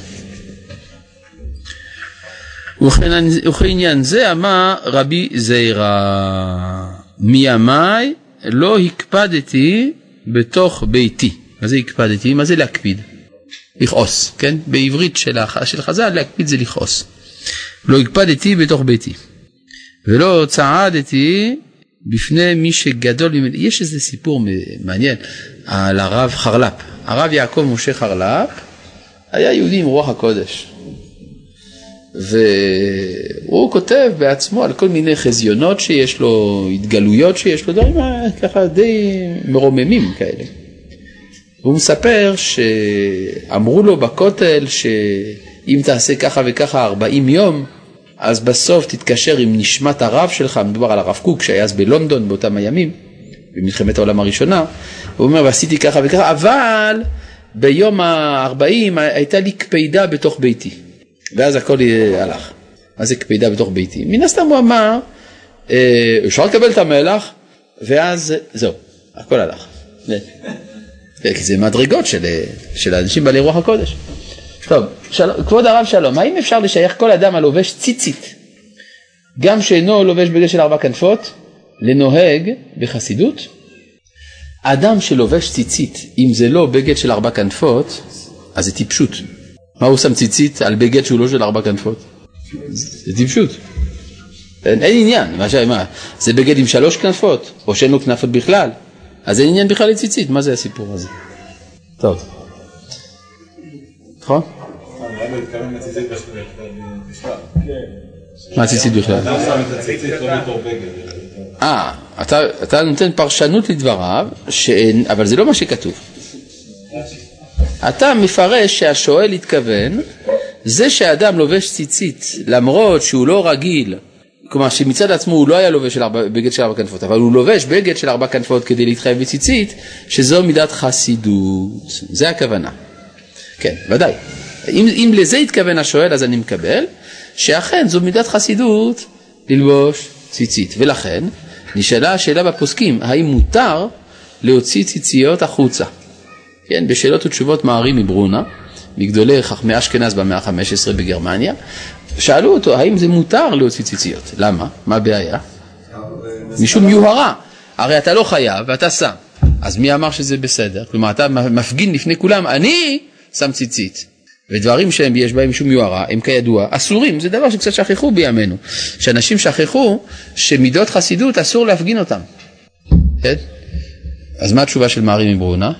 וכעניין זה אמר רבי זיירא, מימיי לא הקפדתי בתוך ביתי. מה זה הקפדתי? מה זה להקפיד? לכעוס, כן? בעברית של. של חז"ל להקפיד זה לכעוס. לא הקפדתי בתוך ביתי. ולא צעדתי בפני מי שגדול ממני. יש איזה סיפור מעניין על הרב חרל"פ. הרב יעקב משה חרל"פ היה יהודי עם רוח הקודש. והוא כותב בעצמו על כל מיני חזיונות שיש לו, התגלויות שיש לו, דברים אה, ככה די מרוממים כאלה. והוא מספר שאמרו לו בכותל שאם תעשה ככה וככה 40 יום, אז בסוף תתקשר עם נשמת הרב שלך, מדובר על הרב קוק שהיה אז בלונדון באותם הימים, במלחמת העולם הראשונה, הוא אומר ועשיתי ככה וככה, אבל ביום ה-40 הייתה לי קפידה בתוך ביתי, ואז הכל אה, הלך. מה זה קפידה בתוך ביתי? מן הסתם הוא אמר, אה, אפשר לקבל את המלח, ואז זהו, הכל הלך. כן, כי זה מדרגות של, של אנשים בעלי רוח הקודש. טוב, של... כבוד הרב שלום, האם אפשר לשייך כל אדם הלובש ציצית, גם שאינו לובש בגד של ארבע כנפות, לנוהג בחסידות? אדם שלובש ציצית, אם זה לא בגד של ארבע כנפות, אז זה טיפשות. מה הוא שם ציצית על בגד שהוא לא של ארבע כנפות? זה טיפשות. אין, אין עניין, מה. מה, זה בגד עם שלוש כנפות, או שאין לו כנפות בכלל, אז אין עניין בכלל לציצית, מה זה הסיפור הזה? טוב. נכון? מה ציצית בכלל? אה, אתה, נותן פרשנות לדבריו, אבל זה לא מה שכתוב. אתה מפרש שהשואל התכוון, זה שאדם לובש ציצית למרות שהוא לא רגיל, כלומר שמצד עצמו הוא לא היה לובש של ארבע, בגד של ארבע כנפות, אבל הוא לובש בגד של ארבע כנפות כדי להתחייב בציצית, שזו מידת חסידות, זה הכוונה. כן, ודאי. אם, אם לזה התכוון השואל אז אני מקבל, שאכן זו מידת חסידות ללבוש ציצית, ולכן נשאלה השאלה בפוסקים, האם מותר להוציא ציציות החוצה? כן, בשאלות ותשובות מערי מברונה, מגדולי חכמי אשכנז במאה ה-15 בגרמניה, שאלו אותו האם זה מותר להוציא ציציות, למה? מה הבעיה? משום יוהרה. הרי אתה לא חייב ואתה שם. אז מי אמר שזה בסדר? כלומר, אתה מפגין לפני כולם, אני שם ציצית. ודברים שיש בהם שום יוהרה, הם כידוע אסורים, זה דבר שקצת שכחו בימינו. שאנשים שכחו שמידות חסידות אסור להפגין אותם. כן? אז מה התשובה של מערי מברונה?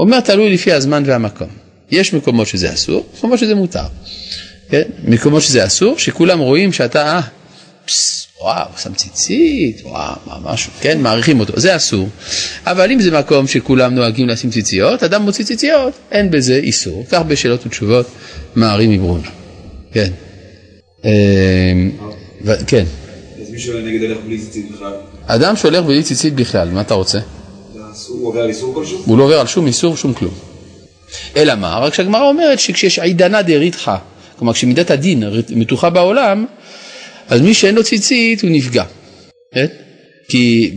אומר תלוי לפי הזמן והמקום. יש מקומות שזה אסור, מקומות שזה מותר. כן? מקומות שזה אסור, שכולם רואים שאתה, אה, פס, וואו, שם ציצית, וואו, משהו, כן, מעריכים אותו, זה אסור. אבל אם זה מקום שכולם נוהגים לשים ציציות, אדם מוציא ציציות, אין בזה איסור. כך בשאלות ותשובות מערים מברונה. כן. אה, כן. אז מי שעולה נגד הלך בלי ציצית בכלל, אדם שהולך בלי ציצית בכלל, מה אתה רוצה? הוא לא עובר על שום איסור, שום כלום. אלא מה? רק שהגמרא אומרת שכשיש עידנא דריתחא, כלומר כשמידת הדין מתוחה בעולם, אז מי שאין לו ציצית הוא נפגע. כן? כי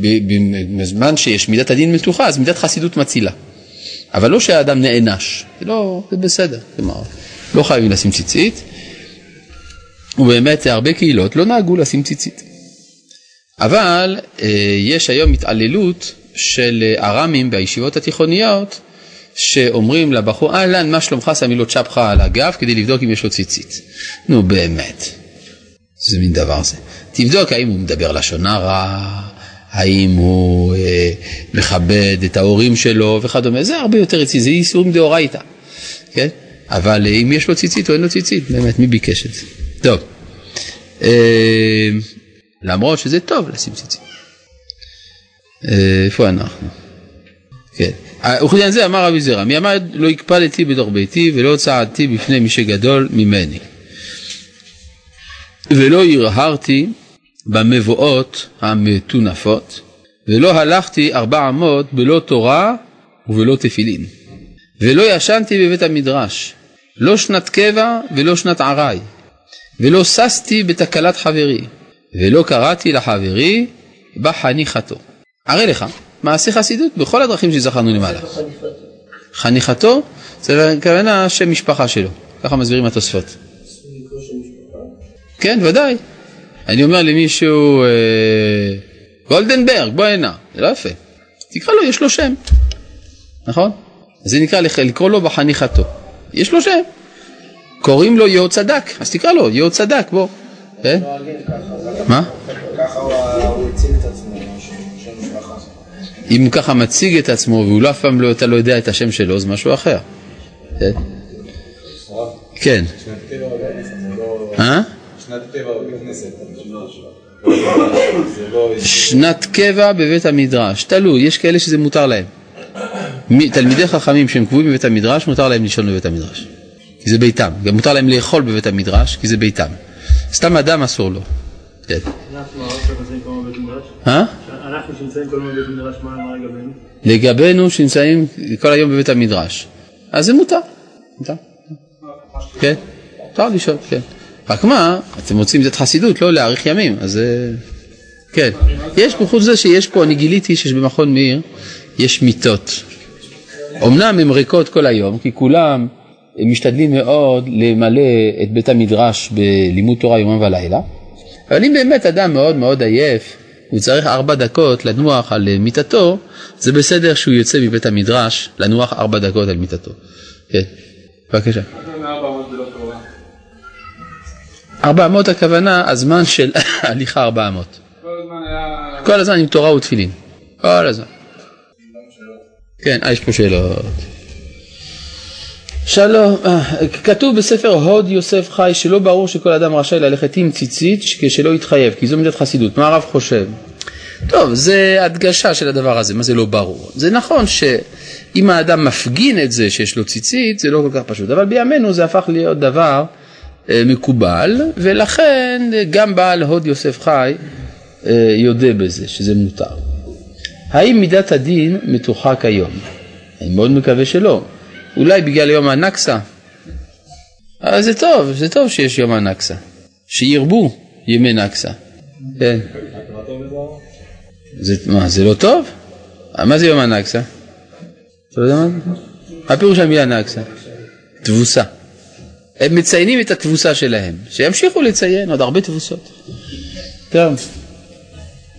בזמן שיש מידת הדין מתוחה, אז מידת חסידות מצילה. אבל לא שהאדם נענש, זה לא, זה בסדר, כלומר, לא חייבים לשים ציצית, ובאמת הרבה קהילות לא נהגו לשים ציצית. אבל אה, יש היום התעללות של אה, ארמים בישיבות התיכוניות, שאומרים לבחור, אהלן, מה שלומך? שמים לו צ'פחה על הגב כדי לבדוק אם יש לו ציצית. נו באמת, איזה מין דבר זה. תבדוק האם הוא מדבר לשון הרע, האם הוא אה, מכבד את ההורים שלו וכדומה, זה הרבה יותר רציני, זה איסורים דאורייתא, כן? אבל אה, אם יש לו ציצית או אין לו ציצית, באמת, מי ביקש את זה? טוב, אה, למרות שזה טוב לשים ציצית. אה, איפה אנחנו? כן. וכעניין זה אמר רבי זרע, מי אמר לא הקפדתי בתוך ביתי ולא צעדתי בפני מי שגדול ממני. ולא הרהרתי במבואות המטונפות, ולא הלכתי ארבע אמות בלא תורה ובלא תפילין. ולא ישנתי בבית המדרש, לא שנת קבע ולא שנת עראי, ולא ששתי בתקלת חברי, ולא קראתי לחברי בחניכתו. הרי לך, מעשה חסידות בכל הדרכים שזכרנו למעלה. חניכתו, זה הכוונה שם משפחה שלו, ככה מסבירים התוספות. כן, ודאי. אני אומר למישהו, אה, גולדנברג, בוא הנה, זה לא יפה. תקרא לו, יש לו שם, נכון? זה נקרא לק- לקרוא לו בחניכתו. יש לו שם. קוראים לו יהוד צדק, אז תקרא לו יהוד צדק, בוא. כן? מה? ככה הוא הציל את עצמו. אם ככה מציג את עצמו והוא לא אף פעם לא, אתה לא יודע את השם שלו, זה משהו אחר. כן? כן. אה? שנת לא... קבע בבית המדרש, תלוי, יש כאלה שזה מותר להם. מי- תלמידי חכמים שהם קבועים בבית המדרש, מותר להם לישון בבית המדרש. כי זה ביתם. גם מותר להם לאכול בבית המדרש, כי זה ביתם. סתם אדם אסור לו. כן. אנחנו לגבינו? שנמצאים כל היום בבית המדרש. אז זה מותר. מותר. כן, מותר לשאול, כן. רק מה, אתם רוצים את חסידות, לא להאריך ימים, אז. כן. יש פה, חוץ מזה שיש פה, אני גיליתי שיש במכון מאיר, יש מיטות. אמנם הן ריקות כל היום, כי כולם משתדלים מאוד למלא את בית המדרש בלימוד תורה יומם ולילה, אבל אם באמת אדם מאוד מאוד עייף, הוא צריך ארבע דקות לנוח על אה, מיטתו, זה בסדר שהוא יוצא מבית המדרש לנוח ארבע דקות על מיטתו. כן, בבקשה. ארבע אמות זה לא הכוונה, הזמן של הליכה ארבע אמות. כל הזמן היה... כל הזמן עם תורה ותפילין. כל הזמן. כן, אה, יש פה שאלות. שלום, אה, כתוב בספר הוד יוסף חי שלא ברור שכל אדם רשאי ללכת עם ציצית כשלא יתחייב, כי זו מידת חסידות. מה הרב חושב? טוב, זה הדגשה של הדבר הזה, מה זה לא ברור? זה נכון שאם האדם מפגין את זה שיש לו ציצית, זה לא כל כך פשוט, אבל בימינו זה הפך להיות דבר אה, מקובל, ולכן גם בעל הוד יוסף חי אה, יודה בזה, שזה מותר. האם מידת הדין מתוחה כיום? אני מאוד מקווה שלא. אולי בגלל יום הנכסה. אבל זה טוב, זה טוב שיש יום הנכסה. שירבו ימי נכסה. כן. זה, מה, זה לא טוב? מה זה יום הנכסה? אתה יודע מה? מה הפירוש של המילה נכסה? תבוסה. הם מציינים את התבוסה שלהם, שימשיכו לציין עוד הרבה תבוסות. טוב,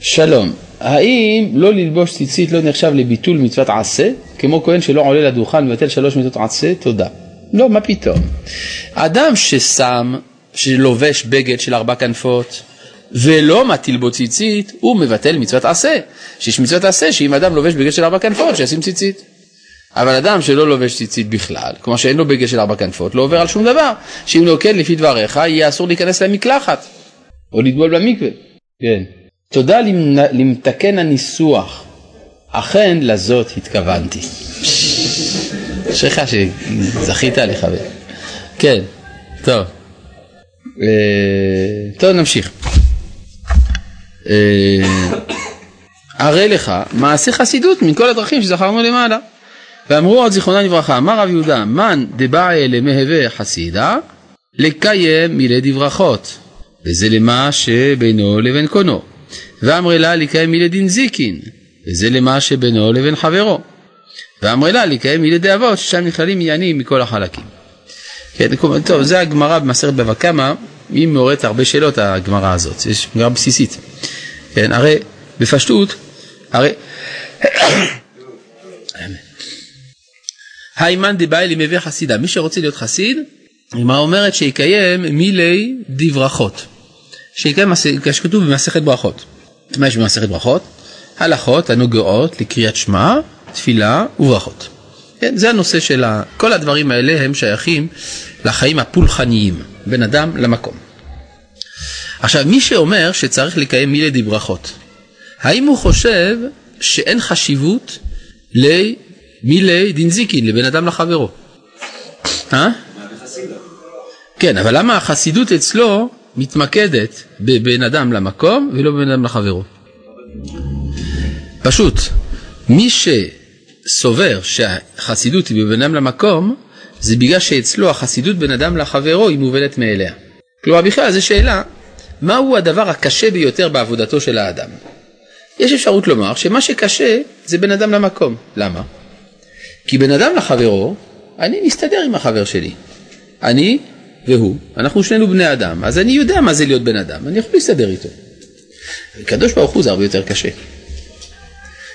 שלום. האם לא ללבוש ציצית לא נחשב לביטול מצוות עשה, כמו כהן שלא עולה לדוכן ומבטל שלוש מצוות עשה? תודה. לא, מה פתאום. אדם ששם, שלובש בגד של ארבע כנפות, ולא מטיל בו ציצית, הוא מבטל מצוות עשה. שיש מצוות עשה שאם אדם לובש בגד של ארבע כנפות, שישים ציצית. אבל אדם שלא לובש ציצית בכלל, כלומר שאין לו בגד של ארבע כנפות, לא עובר על שום דבר. שאם לא כן, לפי דבריך, יהיה אסור להיכנס למקלחת, או לטבול במקווה. כן. תודה למתקן הניסוח, אכן לזאת התכוונתי. אשריך שזכית לחבר. כן, טוב. אה, טוב, נמשיך. אה, הרי לך מעשה חסידות מכל הדרכים שזכרנו למעלה. ואמרו עוד זיכרונה לברכה, אמר רב יהודה, מן דבעי למהווה חסידה, לקיים מילי דברכות, וזה למה שבינו לבין קונו. ואמרי לה לקיים מילי דין זיקין, וזה למה שבינו לבין חברו. ואמרי לה לקיים מילי דאבות, ששם נכללים עניינים מכל החלקים. כן, טוב, זה הגמרא במסכת בבא קמא, היא מעוררת הרבה שאלות הגמרא הזאת, יש גמרא בסיסית. כן, הרי בפשטות, הרי היימן דבאי למביא חסידה, מי שרוצה להיות חסיד, הגמרא אומרת שיקיים מילי דברכות, שיקיים, כשכתוב במסכת ברכות. מה יש במסכת ברכות? הלכות הנוגעות לקריאת שמע, תפילה וברכות. כן, זה הנושא של ה... כל הדברים האלה הם שייכים לחיים הפולחניים, בין אדם למקום. עכשיו, מי שאומר שצריך לקיים מילי דברכות, האם הוא חושב שאין חשיבות למילי דינזיקין, לבן אדם לחברו? אה? כן, אבל למה החסידות אצלו מתמקדת בבין אדם למקום ולא בבין אדם לחברו? פשוט, מי שסובר שהחסידות היא בבין אדם למקום, זה בגלל שאצלו החסידות בין אדם לחברו היא מובנת מאליה. כלומר בכלל זו שאלה, מהו הדבר הקשה ביותר בעבודתו של האדם? יש אפשרות לומר שמה שקשה זה בין אדם למקום. למה? כי בין אדם לחברו, אני מסתדר עם החבר שלי. אני והוא, אנחנו שנינו בני אדם, אז אני יודע מה זה להיות בן אדם, אני יכול להסתדר איתו. הקדוש ברוך הוא זה הרבה יותר קשה.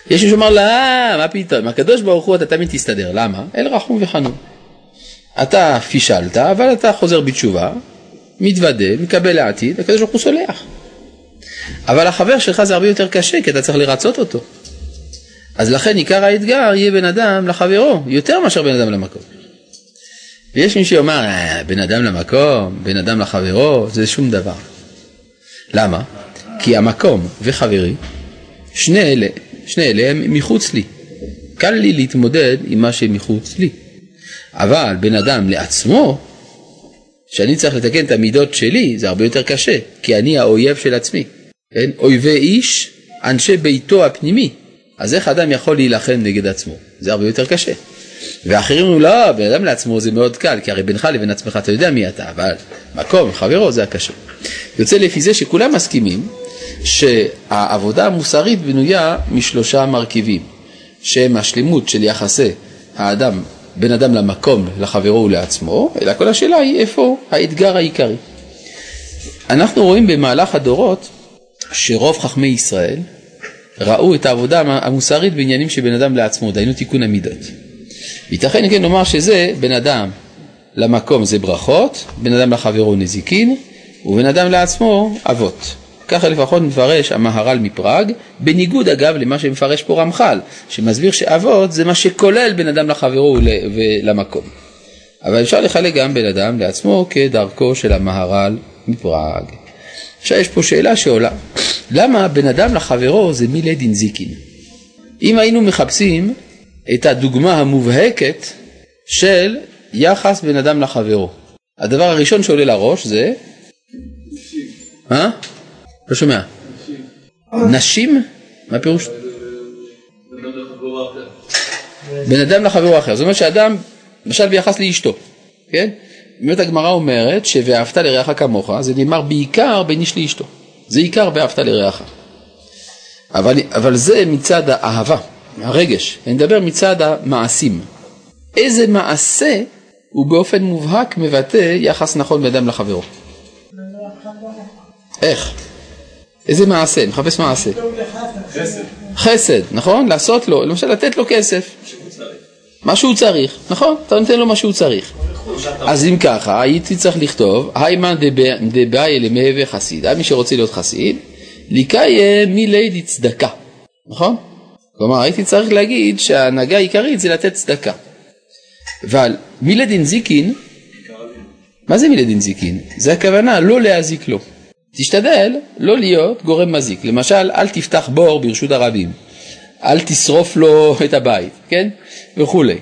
יש מי שאומר לה, מה פתאום, הקדוש ברוך הוא אתה תמיד תסתדר, למה? אל רחום וחנון. אתה פישלת, אבל אתה חוזר בתשובה, מתוודה, מקבל לעתיד, הקדוש ברוך הוא סולח. אבל החבר שלך זה הרבה יותר קשה, כי אתה צריך לרצות אותו. אז לכן עיקר האתגר יהיה בן אדם לחברו, יותר מאשר בן אדם למקום. ויש מי שיאמר, אה, בן אדם למקום, בן אדם לחברו, זה שום דבר. למה? כי המקום וחברי, שני אלה, שני אלה הם מחוץ לי. קל לי להתמודד עם מה שמחוץ לי. אבל בן אדם לעצמו, שאני צריך לתקן את המידות שלי, זה הרבה יותר קשה, כי אני האויב של עצמי. כן? אויבי איש, אנשי ביתו הפנימי. אז איך אדם יכול להילחם נגד עצמו? זה הרבה יותר קשה. ואחרים אומרים, לא, בן אדם לעצמו זה מאוד קל, כי הרי בינך לבין עצמך אתה יודע מי אתה, אבל מקום, חברו, זה הקשה. יוצא לפי זה שכולם מסכימים שהעבודה המוסרית בנויה משלושה מרכיבים, שהם השלמות של יחסי האדם, בין אדם למקום, לחברו ולעצמו, אלא כל השאלה היא איפה האתגר העיקרי. אנחנו רואים במהלך הדורות שרוב חכמי ישראל ראו את העבודה המוסרית בעניינים של בן אדם לעצמו, דהיינו תיקון המידות. ייתכן כן לומר שזה בן אדם למקום זה ברכות, בן אדם לחברו נזיקין, ובן אדם לעצמו אבות. ככה לפחות מפרש המהר"ל מפראג, בניגוד אגב למה שמפרש פה רמח"ל, שמסביר שאבות זה מה שכולל בין אדם לחברו ולמקום. אבל אפשר לחלק גם בין אדם לעצמו כדרכו של המהר"ל מפראג. עכשיו יש פה שאלה שעולה, למה בין אדם לחברו זה מילי דינזיקין? אם היינו מחפשים את הדוגמה המובהקת של יחס בין אדם לחברו, הדבר הראשון שעולה לראש זה... אה? לא שומע. נשים? מה פירוש? בין אדם לחברו אחר. זאת אומרת שאדם, למשל ביחס לאשתו, כן? באמת הגמרא אומרת ש"ואהבת לרעך כמוך" זה נאמר בעיקר בין איש לאשתו. זה עיקר "ואהבת לרעך". אבל, אבל זה מצד האהבה, הרגש. אני מדבר מצד המעשים. איזה מעשה הוא באופן מובהק מבטא יחס נכון בין אדם לחברו? איך? איזה מעשה? מחפש מעשה. חסד. חסד, נכון? לעשות לו, למשל לתת לו כסף. מה שהוא צריך, נכון? אתה נותן לו מה שהוא צריך. אז אם ככה, הייתי צריך לכתוב, היימן דבאי למהווה חסיד, מי שרוצה להיות חסיד, לקיים מלידי צדקה, נכון? כלומר, הייתי צריך להגיד שההנהגה העיקרית זה לתת צדקה. אבל מילדין זיקין, מה זה מילדין זיקין? זה הכוונה לא להזיק לו. תשתדל לא להיות גורם מזיק. למשל, אל תפתח בור ברשות הרבים, אל תשרוף לו את הבית, כן? וכולי.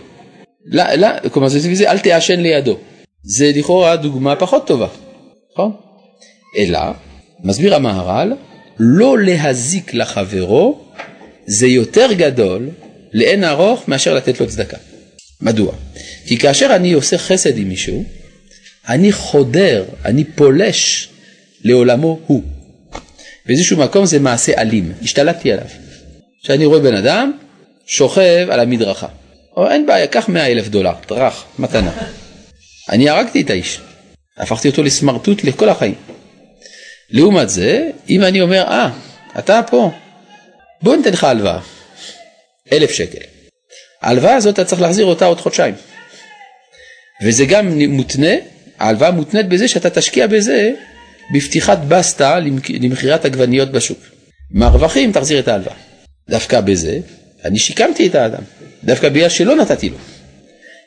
לא, לא, כלומר, זה זה אל תעשן לידו. זה לכאורה דוגמה פחות טובה, נכון? אלא, מסביר המהר"ל, לא להזיק לחברו זה יותר גדול לאין ארוך מאשר לתת לו צדקה. מדוע? כי כאשר אני עושה חסד עם מישהו, אני חודר, אני פולש לעולמו הוא. באיזשהו מקום זה מעשה אלים, השתלטתי עליו. כשאני רואה בן אדם שוכב על המדרכה, או אין בעיה, קח מאה אלף דולר, טראח, מתנה. אני הרגתי את האיש, הפכתי אותו לסמרטוט לכל החיים. לעומת זה, אם אני אומר, אה, אתה פה, בוא ניתן לך הלוואה, אלף שקל. ההלוואה הזאת אתה צריך להחזיר אותה עוד חודשיים. וזה גם מותנה, ההלוואה מותנית בזה שאתה תשקיע בזה בפתיחת בסטה למכירת עגבניות בשוק. מהרווחים תחזיר את ההלוואה. דווקא בזה אני שיקמתי את האדם, דווקא בגלל שלא נתתי לו.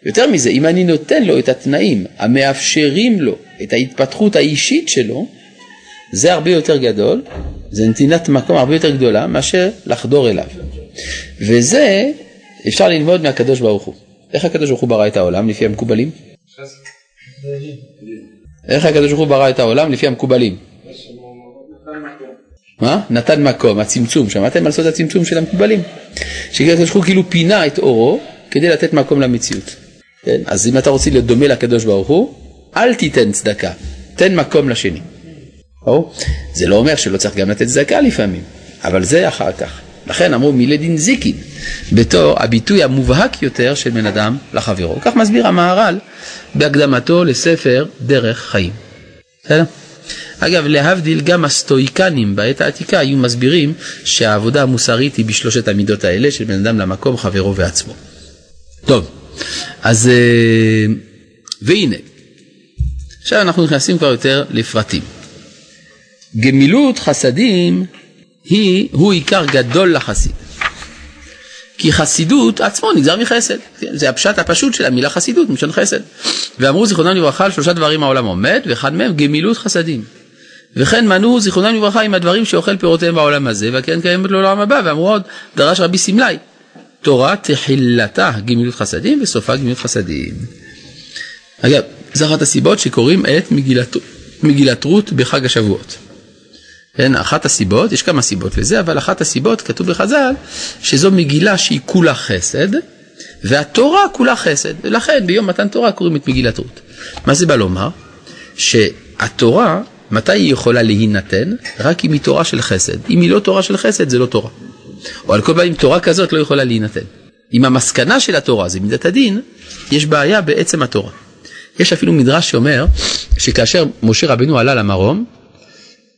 יותר מזה, אם אני נותן לו את התנאים המאפשרים לו את ההתפתחות האישית שלו, זה הרבה יותר גדול, זה נתינת מקום הרבה יותר גדולה מאשר לחדור אליו. וזה אפשר ללמוד מהקדוש ברוך הוא. איך הקדוש ברוך הוא ברא את העולם לפי המקובלים? איך הקדוש ברוך הוא ברא את העולם לפי המקובלים? מה? נתן מקום, הצמצום, שמעתם על סוד הצמצום של המקובלים? שהקדוש ברוך הוא כאילו פינה את אורו כדי לתת מקום למציאות. כן? אז אם אתה רוצה להיות דומה לקדוש ברוך הוא, אל תיתן צדקה, תן מקום לשני. או? זה לא אומר שלא צריך גם לתת צדקה לפעמים, אבל זה אחר כך. לכן אמרו מילדין זיקין, בתור הביטוי המובהק יותר של בן אדם לחברו. כך מסביר המהר"ל בהקדמתו לספר דרך חיים. בסדר? אגב, להבדיל, גם הסטואיקנים בעת העתיקה היו מסבירים שהעבודה המוסרית היא בשלושת המידות האלה של בן אדם למקום, חברו ועצמו. טוב, אז אה, והנה, עכשיו אנחנו נכנסים כבר יותר לפרטים. גמילות חסדים היא, הוא עיקר גדול לחסיד. כי חסידות עצמו נגזר מחסד, כן? זה הפשט הפשוט של המילה חסידות, מלשון חסד. ואמרו זיכרונם לברכה על שלושה דברים העולם עומד, ואחד מהם גמילות חסדים. וכן מנעו זיכרונם לברכה עם הדברים שאוכל פירותיהם בעולם הזה, והקרן קיימת לעולם הבא, ואמרו עוד, דרש רבי סמלי, תורה תחילתה גמילות חסדים וסופה גמילות חסדים. אגב, זו אחת הסיבות שקוראים את מגילת, מגילת רות בחג השבועות. כן, אחת הסיבות, יש כמה סיבות לזה, אבל אחת הסיבות, כתוב בחז"ל, שזו מגילה שהיא כולה חסד, והתורה כולה חסד, ולכן ביום מתן תורה קוראים את מגילת רות. מה זה בא לומר? שהתורה, מתי היא יכולה להינתן? רק אם היא תורה של חסד. אם היא לא תורה של חסד, זה לא תורה. או על כל פנים, תורה כזאת לא יכולה להינתן. אם המסקנה של התורה זה מידת הדין, יש בעיה בעצם התורה. יש אפילו מדרש שאומר שכאשר משה רבנו עלה למרום,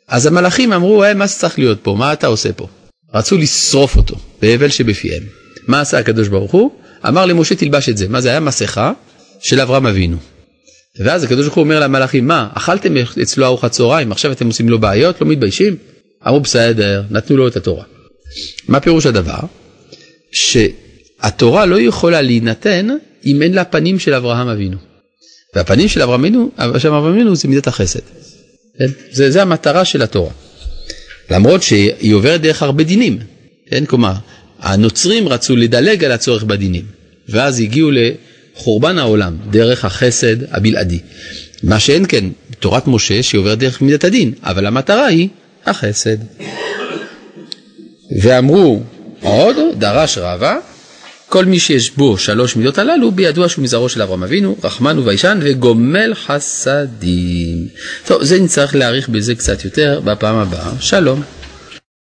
אז המלאכים אמרו, אה, מה זה צריך להיות פה? מה אתה עושה פה? רצו לשרוף אותו בהבל שבפיהם. מה עשה הקדוש ברוך הוא? אמר למשה תלבש את זה. מה זה היה? מסכה של אברהם אבינו. ואז הקדוש ברוך הוא אומר למלאכים, מה, אכלתם אצלו ארוחת צהריים, עכשיו אתם עושים לו בעיות, לא מתביישים? אמרו בסדר, נתנו לו את התורה. מה פירוש הדבר? שהתורה לא יכולה להינתן אם אין לה פנים של אברהם אבינו. והפנים של אברהם אבינו, אברהם אבינו זה מידת החסד. כן? זה, זה המטרה של התורה. למרות שהיא עוברת דרך הרבה דינים, כן? כלומר, הנוצרים רצו לדלג על הצורך בדינים, ואז הגיעו לחורבן העולם דרך החסד הבלעדי. מה שאין כן, תורת משה שהיא עוברת דרך מידת הדין, אבל המטרה היא החסד. ואמרו עוד, דרש רבה, כל מי שיש בו שלוש מידות הללו, בידוע שהוא מזרעו של אברהם אבינו, רחמן וביישן וגומל חסדים. טוב, זה נצטרך להעריך בזה קצת יותר בפעם הבאה. שלום.